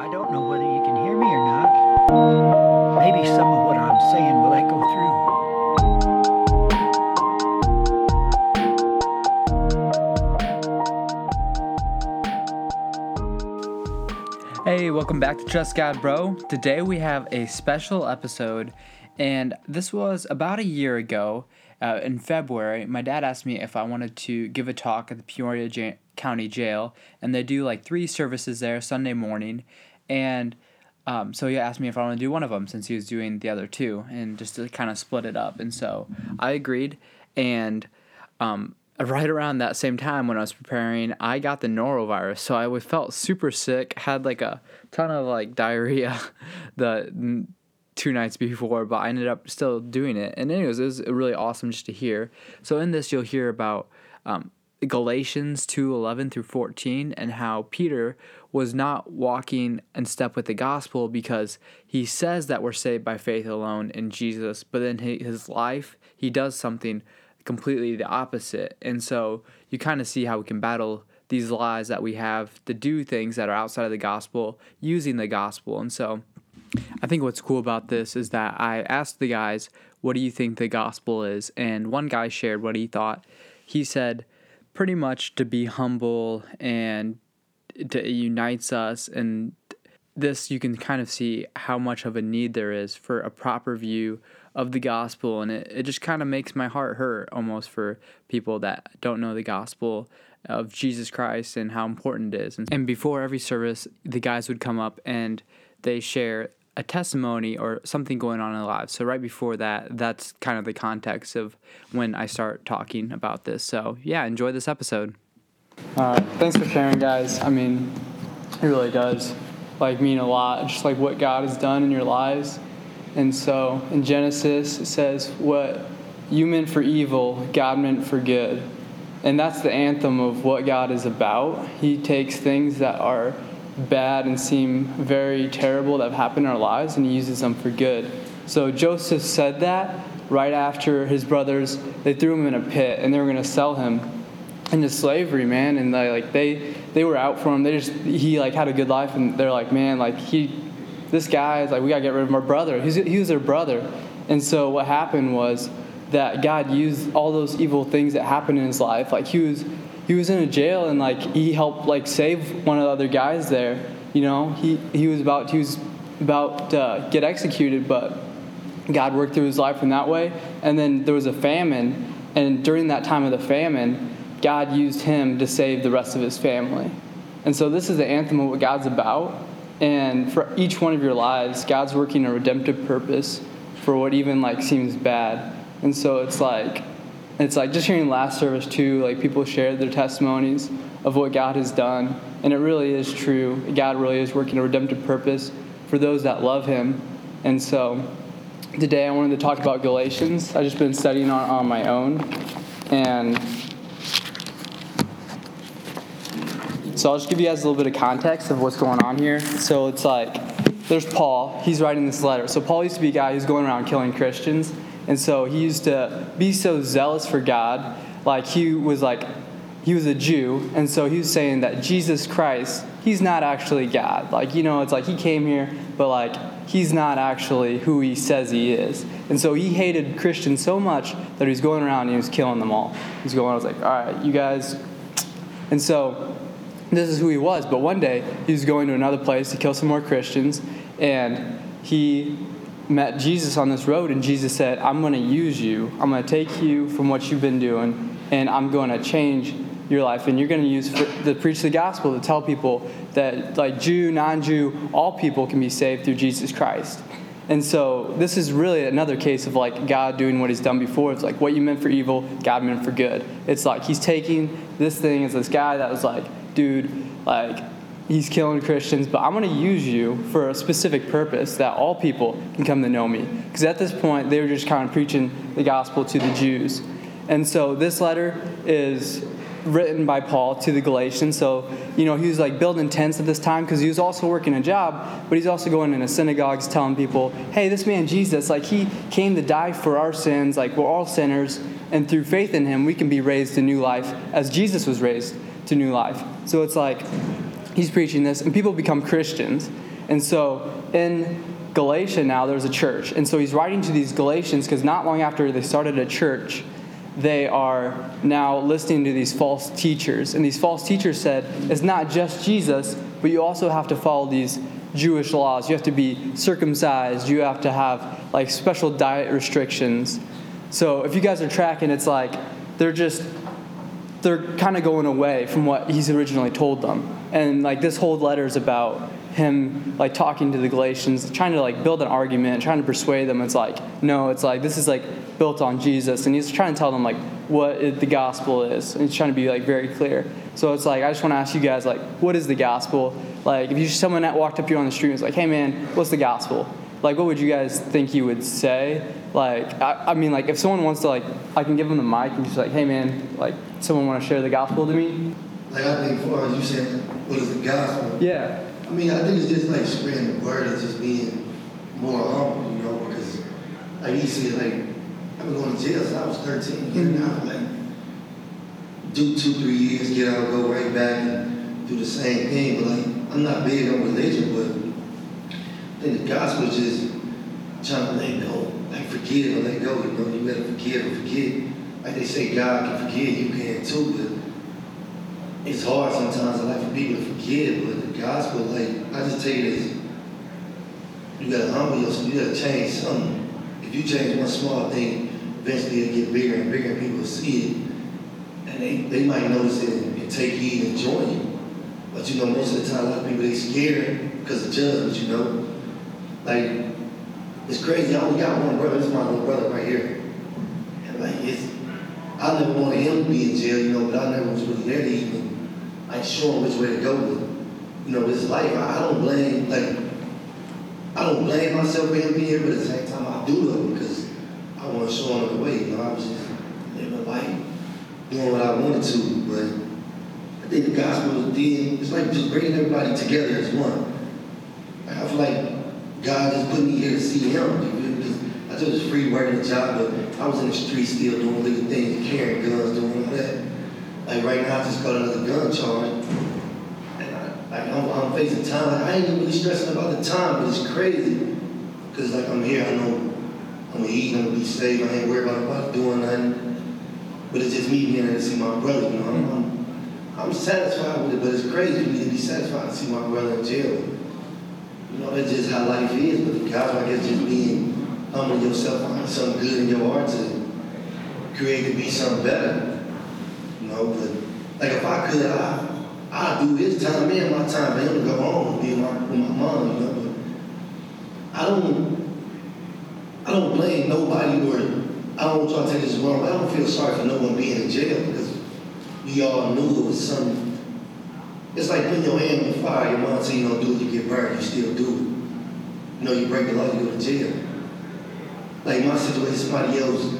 I don't know whether you can hear me or not. Maybe some of what I'm saying will echo through. Hey, welcome back to Trust God Bro. Today we have a special episode, and this was about a year ago uh, in February. My dad asked me if I wanted to give a talk at the Peoria ja- County Jail, and they do like three services there Sunday morning. And um, so he asked me if I want to do one of them since he was doing the other two, and just to kind of split it up. And so I agreed, and um, right around that same time when I was preparing, I got the norovirus. So I felt super sick, had like a ton of like diarrhea the two nights before, but I ended up still doing it. And anyways, it was really awesome just to hear. So in this, you'll hear about um, Galatians 2 11 through 14 and how Peter was not walking in step with the gospel because he says that we're saved by faith alone in Jesus, but in his life, he does something completely the opposite. And so you kind of see how we can battle these lies that we have to do things that are outside of the gospel using the gospel. And so I think what's cool about this is that I asked the guys, what do you think the gospel is? And one guy shared what he thought. He said, pretty much to be humble and to, it unites us. And this, you can kind of see how much of a need there is for a proper view of the gospel. And it, it just kind of makes my heart hurt almost for people that don't know the gospel of Jesus Christ and how important it is. And, and before every service, the guys would come up and they share a testimony or something going on in their lives. So right before that, that's kind of the context of when I start talking about this. So yeah, enjoy this episode. Uh, thanks for sharing, guys. I mean, it really does like mean a lot. Just like what God has done in your lives. And so in Genesis, it says, "What you meant for evil, God meant for good." And that's the anthem of what God is about. He takes things that are bad and seem very terrible that have happened in our lives and he uses them for good. So Joseph said that right after his brothers they threw him in a pit and they were going to sell him into slavery, man, and they, like they they were out for him. They just he like had a good life and they're like, "Man, like he this guy is like we got to get rid of our brother." He's, he was their brother. And so what happened was that God used all those evil things that happened in his life. Like he was he was in a jail and like he helped like save one of the other guys there. You know, he he was about he was about to uh, get executed, but God worked through his life in that way. And then there was a famine, and during that time of the famine, God used him to save the rest of his family. And so this is the anthem of what God's about. And for each one of your lives, God's working a redemptive purpose for what even like seems bad. And so it's like it's like just hearing last service too, like people shared their testimonies of what God has done. And it really is true. God really is working a redemptive purpose for those that love him. And so today I wanted to talk about Galatians. I've just been studying on, on my own. And so I'll just give you guys a little bit of context of what's going on here. So it's like there's Paul. He's writing this letter. So Paul used to be a guy who's going around killing Christians. And so he used to be so zealous for God. Like he was like, he was a Jew. And so he was saying that Jesus Christ, he's not actually God. Like, you know, it's like he came here, but like he's not actually who he says he is. And so he hated Christians so much that he was going around and he was killing them all. He was going, I was like, all right, you guys. And so this is who he was. But one day he was going to another place to kill some more Christians. And he met Jesus on this road, and Jesus said, I'm going to use you. I'm going to take you from what you've been doing, and I'm going to change your life. And you're going to use to preach the gospel to tell people that, like Jew, non Jew, all people can be saved through Jesus Christ. And so this is really another case of like God doing what he's done before. It's like what you meant for evil, God meant for good. It's like he's taking this thing as this guy that was like, dude, like he's killing Christians, but I'm going to use you for a specific purpose that all people can come to know me. Because at this point, they were just kind of preaching the gospel to the Jews. And so this letter is written by Paul to the Galatians. So, you know, he was like building tents at this time because he was also working a job, but he's also going into synagogues telling people, hey, this man Jesus, like he came to die for our sins, like we're all sinners, and through faith in him, we can be raised to new life as Jesus was raised to new life. So it's like, he's preaching this, and people become Christians. And so in Galatia now, there's a church. And so he's writing to these Galatians because not long after they started a church, they are now listening to these false teachers. And these false teachers said, it's not just Jesus, but you also have to follow these Jewish laws. You have to be circumcised. You have to have like special diet restrictions. So if you guys are tracking, it's like they're just they're kind of going away from what he's originally told them. And like this whole letter is about him like talking to the Galatians, trying to like build an argument, trying to persuade them. It's like, no, it's like this is like built on Jesus, and he's trying to tell them like what the gospel is. And he's trying to be like very clear. So it's like I just want to ask you guys like, what is the gospel? Like if you someone that walked up to you on the street and was like, hey man, what's the gospel? Like what would you guys think you would say? Like I, I mean like if someone wants to like I can give them the mic and just like, hey man, like someone want to share the gospel to me? Like I think, as far as you said, what is the gospel? Yeah. I mean, I think it's just like spreading the word and just being more humble, you know, because like you see, like I've been going to jail since I was 13, getting out, mm-hmm. like do two, three years, get out, go right back and do the same thing. But like I'm not big on religion, but I think the gospel is just trying to let go, like forgive and let go. You know, you gotta forgive and forget. Like they say, God can forgive, you can too, but it's hard sometimes, I like for people to forgive, but the gospel, like, I just tell you this, you gotta humble yourself, you gotta change something. If you change one small thing, eventually it'll get bigger and bigger and people will see it. And they, they might notice it and, take heed and join you. But you know, most of the time, a lot of people, they scared because of judgment, you know. Like, it's crazy, I only got one brother, this is my little brother right here. And like, it's, I never wanted him to be in jail, you know, but I never was really there to even like show him which way to go with, you know, his life. I, I don't blame like I don't blame myself for him being here, but at the same time I do though because I want to show him the way. You know, I was just living life, doing what I wanted to, but I think the gospel then it's like just bringing everybody together as one. I feel like God just put me here to see Him. I took this free working job, but I was in the streets still doing legal things, carrying guns, doing all that. Like right now, I just got another gun charge. And I, like I'm, I'm facing time. Like, I ain't even really stressing about the time, but it's crazy. Cause like I'm here, I know I'm gonna eat, I'm gonna be safe. I ain't worried about, about doing nothing. But it's just me being there to see my brother. You know, I'm, I'm, I'm satisfied with it, but it's crazy for me to be satisfied to see my brother in jail. You know, that's just how life is. But the gospel, I guess, just being humble yourself, find something good in your heart to create to be something better. But like if I could, I I'd do his time and my time for him to go home and be with my, with my mom, you know, but I don't I don't blame nobody or I don't want y'all to take this wrong. but I don't feel sorry for no one being in jail because we all knew it was something. It's like putting your hand on the fire, your mom say you don't do it, you get burned, you still do it. You know, you break the law, you go to jail. Like my situation, somebody else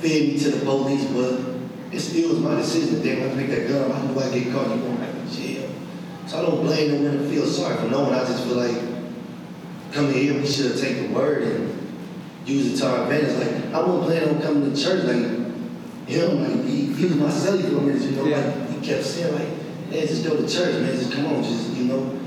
fed me to the police, but it still was my decision that they want to pick that gun. I knew I'd get caught, you going back to jail. So I don't blame them and feel sorry for no one. I just feel like coming here, we should have taken the word and use it to our advantage. Like I wasn't planning on coming to church. Like him, like he, he was my celly for a minute, you know. Yeah. Like he kept saying, like, man, just go to church, man. Just come on, just you know.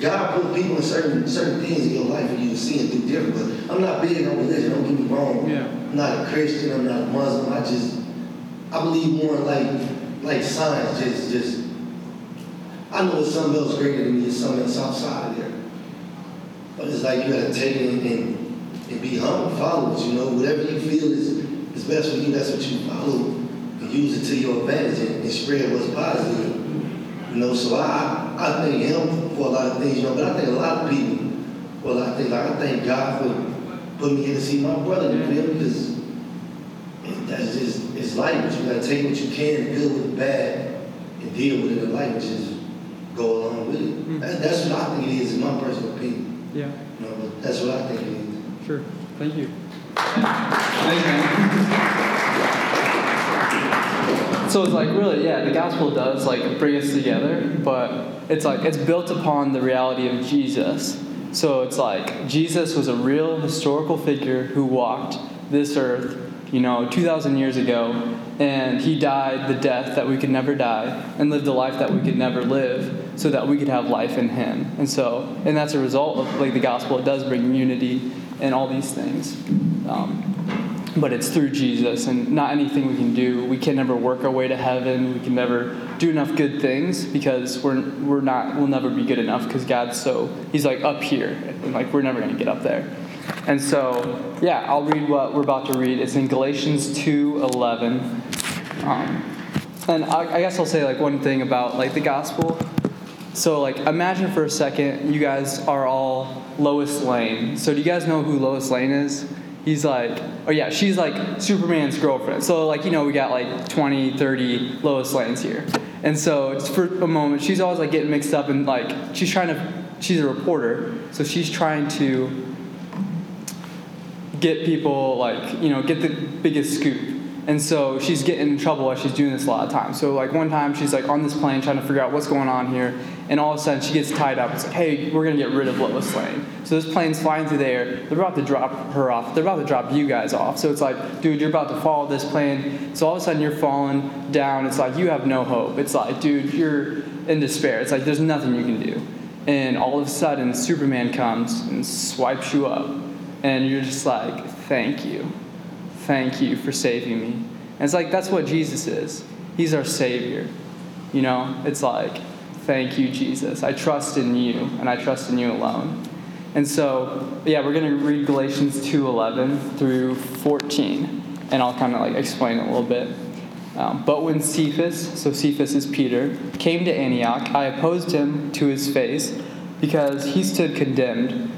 God put people in certain certain things in your life for you to see and do different. But I'm not big on religion. Don't get me wrong. Yeah. I'm not a Christian. I'm not a Muslim. I just I believe more like like science. Just just I know it's something else greater than me. It's something else outside of there. But it's like you gotta take it and, and, be humble. Follow it. You know, whatever you feel is is best for you. That's what you follow. And use it to your advantage and, and spread what's positive. You know, so I, I thank him for a lot of things, you know, but I think a lot of people lot of things. Like I thank God for putting me here to see my brother, you feel me? Because that's just, it's life, but you gotta take what you can, the good with the bad, and deal with it in life, and just go along with it. Mm. That, that's what I think it is, in my personal opinion. Yeah. You know, but that's what I think it is. Sure. Thank you. So it's like really, yeah, the gospel does like bring us together, but it's like it's built upon the reality of Jesus. So it's like Jesus was a real historical figure who walked this earth, you know, 2,000 years ago, and he died the death that we could never die and lived the life that we could never live so that we could have life in him. And so, and that's a result of like the gospel. It does bring unity and all these things. Um, but it's through Jesus and not anything we can do. We can never work our way to heaven. We can never do enough good things because we're, we're not, we'll never be good enough because God's so, He's like up here and like we're never going to get up there. And so, yeah, I'll read what we're about to read. It's in Galatians 2 11. Um, and I, I guess I'll say like one thing about like the gospel. So like imagine for a second you guys are all Lois Lane. So do you guys know who Lois Lane is? He's like, oh yeah, she's like Superman's girlfriend. So like, you know, we got like 20, 30 Lois Lanes here. And so for a moment, she's always like getting mixed up and like she's trying to she's a reporter, so she's trying to get people like, you know, get the biggest scoop. And so she's getting in trouble as she's doing this a lot of times. So like one time she's like on this plane trying to figure out what's going on here, and all of a sudden she gets tied up. It's like, hey, we're gonna get rid of Lois Lane. So this plane's flying through there. They're about to drop her off. They're about to drop you guys off. So it's like, dude, you're about to follow this plane. So all of a sudden you're falling down. It's like you have no hope. It's like, dude, you're in despair. It's like there's nothing you can do. And all of a sudden Superman comes and swipes you up, and you're just like, thank you, thank you for saving me. And it's like that's what Jesus is. He's our Savior. You know, it's like, thank you, Jesus. I trust in you, and I trust in you alone. And so, yeah, we're going to read Galatians 2:11 through 14, and I'll kind of like explain it a little bit. Um, but when Cephas, so Cephas is Peter, came to Antioch, I opposed him to his face because he stood condemned.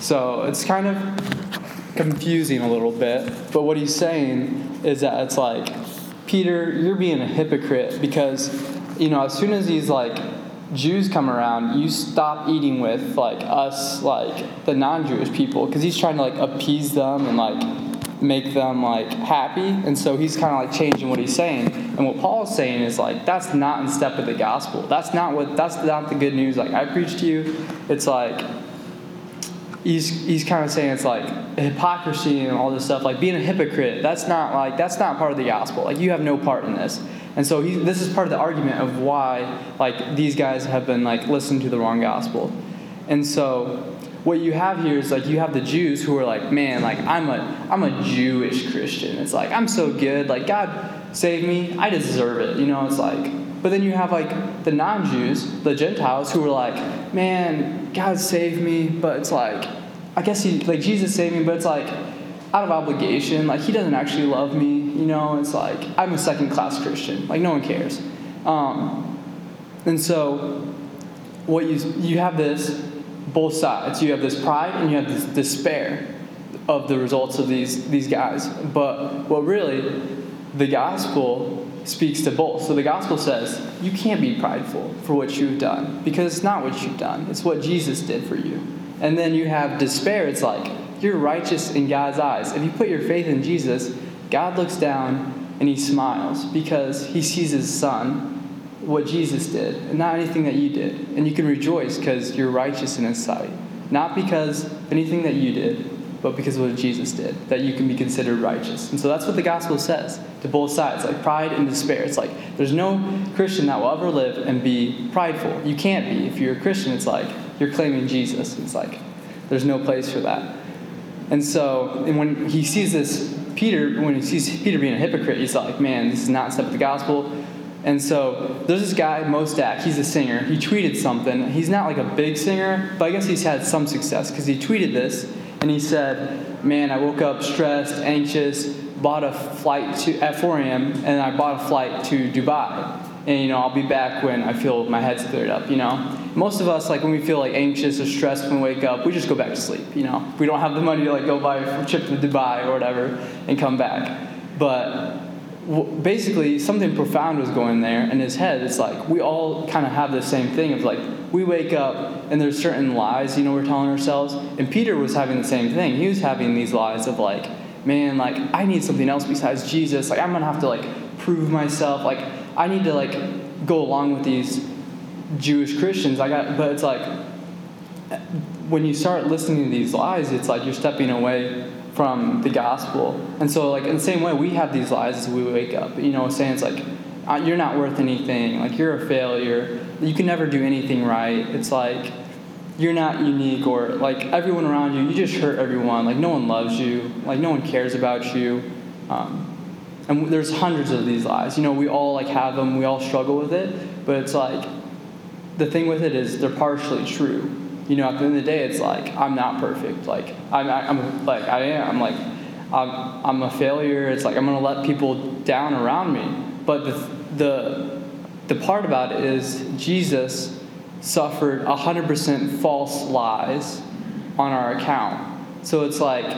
So it's kind of confusing a little bit, but what he's saying is that it's like, Peter, you're being a hypocrite because, you know, as soon as these like Jews come around, you stop eating with like us, like the non-Jewish people, because he's trying to like appease them and like make them like happy, and so he's kind of like changing what he's saying. And what Paul's saying is like that's not in step with the gospel. That's not what. That's not the good news. Like I preach to you, it's like he's he's kind of saying it's like hypocrisy and all this stuff like being a hypocrite that's not like that's not part of the gospel like you have no part in this. And so he, this is part of the argument of why like these guys have been like listening to the wrong gospel. And so what you have here is like you have the jews who are like man like i'm a i'm a jewish christian. It's like i'm so good. Like god save me. I deserve it. You know it's like but then you have like the non-Jews, the Gentiles, who are like, man, God saved me, but it's like, I guess he like Jesus saved me, but it's like out of obligation. Like he doesn't actually love me, you know. It's like I'm a second-class Christian. Like no one cares. Um, and so, what you you have this both sides. You have this pride and you have this despair of the results of these these guys. But what really the gospel speaks to both. So the gospel says you can't be prideful for what you've done because it's not what you've done, it's what Jesus did for you. And then you have despair, it's like you're righteous in God's eyes. If you put your faith in Jesus, God looks down and he smiles because he sees his son, what Jesus did, and not anything that you did. And you can rejoice because you're righteous in his sight, not because of anything that you did, but because of what Jesus did, that you can be considered righteous. And so that's what the gospel says to both sides, like pride and despair. It's like there's no Christian that will ever live and be prideful. You can't be. If you're a Christian, it's like you're claiming Jesus. It's like there's no place for that. And so, and when he sees this, Peter, when he sees Peter being a hypocrite, he's like, man, this is not step of the gospel. And so there's this guy, Mostak, he's a singer. He tweeted something. He's not like a big singer, but I guess he's had some success because he tweeted this and he said, Man, I woke up stressed, anxious, bought a flight to at 4 a.m. and I bought a flight to Dubai. And you know, I'll be back when I feel my head's cleared up, you know. Most of us, like when we feel like anxious or stressed when we wake up, we just go back to sleep, you know. We don't have the money to like go buy a trip to Dubai or whatever and come back. but basically something profound was going there in his head it's like we all kind of have the same thing of like we wake up and there's certain lies you know we're telling ourselves and peter was having the same thing he was having these lies of like man like i need something else besides jesus like i'm gonna have to like prove myself like i need to like go along with these jewish christians i got but it's like when you start listening to these lies it's like you're stepping away from the gospel. And so, like, in the same way, we have these lies as we wake up, you know, saying it's like, uh, you're not worth anything, like, you're a failure, you can never do anything right. It's like, you're not unique, or like, everyone around you, you just hurt everyone. Like, no one loves you, like, no one cares about you. Um, and there's hundreds of these lies. You know, we all like have them, we all struggle with it, but it's like, the thing with it is they're partially true you know, at the end of the day, it's like I'm not perfect. Like I'm, I'm like I am. I'm like I'm, I'm a failure. It's like I'm gonna let people down around me. But the the the part about it is Jesus suffered 100% false lies on our account. So it's like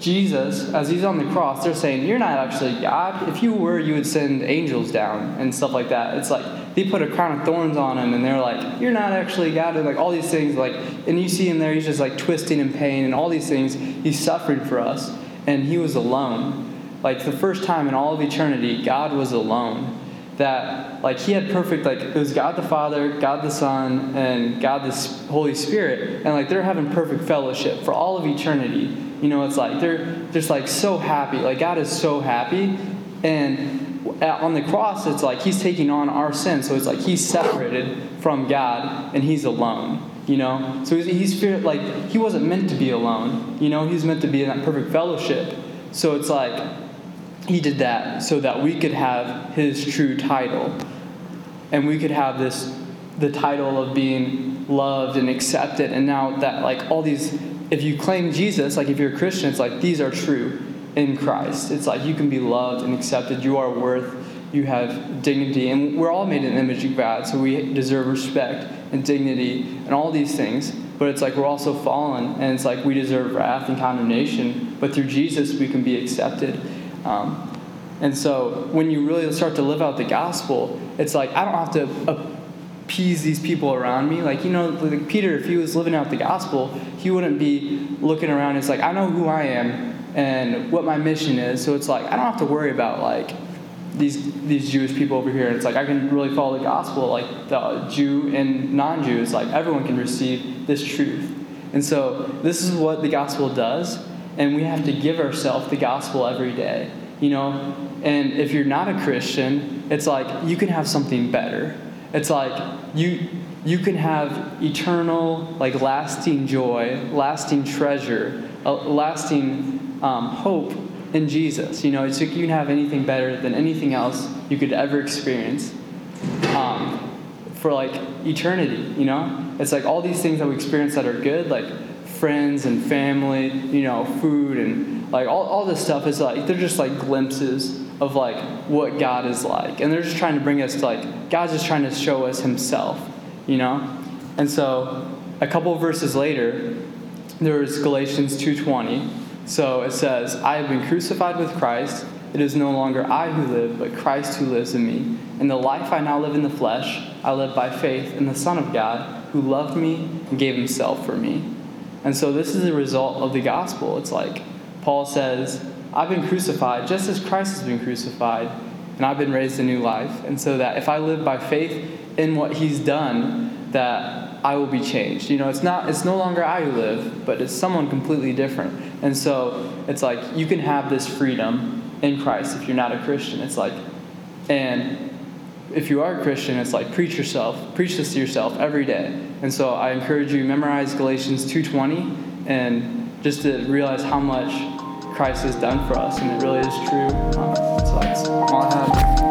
Jesus, as he's on the cross, they're saying, You're not actually God. If you were, you would send angels down and stuff like that. It's like they put a crown of thorns on him and they're like, You're not actually God. And like all these things, like, and you see him there, he's just like twisting in pain and all these things. He's suffering for us. And he was alone. Like the first time in all of eternity, God was alone. That, like, he had perfect, like, it was God the Father, God the Son, and God the Holy Spirit. And, like, they're having perfect fellowship for all of eternity. You know, it's like they're just, like, so happy. Like, God is so happy. And on the cross, it's like he's taking on our sin. So it's like he's separated from God and he's alone. You know, so he's, he's like he wasn't meant to be alone. You know, he's meant to be in that perfect fellowship. So it's like he did that so that we could have his true title, and we could have this the title of being loved and accepted. And now that like all these, if you claim Jesus, like if you're a Christian, it's like these are true in Christ. It's like you can be loved and accepted. You are worth. You have dignity. And we're all made in the image of God, so we deserve respect and dignity and all these things. But it's like we're also fallen, and it's like we deserve wrath and condemnation. But through Jesus, we can be accepted. Um, and so when you really start to live out the gospel, it's like I don't have to appease these people around me. Like, you know, like Peter, if he was living out the gospel, he wouldn't be looking around. It's like, I know who I am and what my mission is. So it's like I don't have to worry about like these these Jewish people over here. And It's like I can really follow the gospel, like the Jew and non-Jews. Like everyone can receive this truth. And so this is what the gospel does, and we have to give ourselves the gospel every day. You know, and if you're not a Christian, it's like you can have something better. It's like you you can have eternal, like lasting joy, lasting treasure, a lasting um, hope in Jesus. You know, it's like you can have anything better than anything else you could ever experience um, for like eternity. You know, it's like all these things that we experience that are good, like friends and family, you know, food and like all, all this stuff is like they're just like glimpses of like what God is like. And they're just trying to bring us to like God's just trying to show us himself, you know? And so a couple verses later, there's Galatians 2:20 so it says, I have been crucified with Christ. It is no longer I who live, but Christ who lives in me. And the life I now live in the flesh, I live by faith in the Son of God, who loved me and gave himself for me. And so this is the result of the gospel. It's like Paul says, I've been crucified just as Christ has been crucified, and I've been raised a new life. And so that if I live by faith in what he's done, that I will be changed. You know, it's not it's no longer I who live, but it's someone completely different. And so it's like you can have this freedom in Christ if you're not a Christian. It's like and if you are a Christian, it's like preach yourself, preach this to yourself every day. And so I encourage you memorize Galatians 2:20 and just to realize how much Christ has done for us, and it really is true. Um, so that's all I have.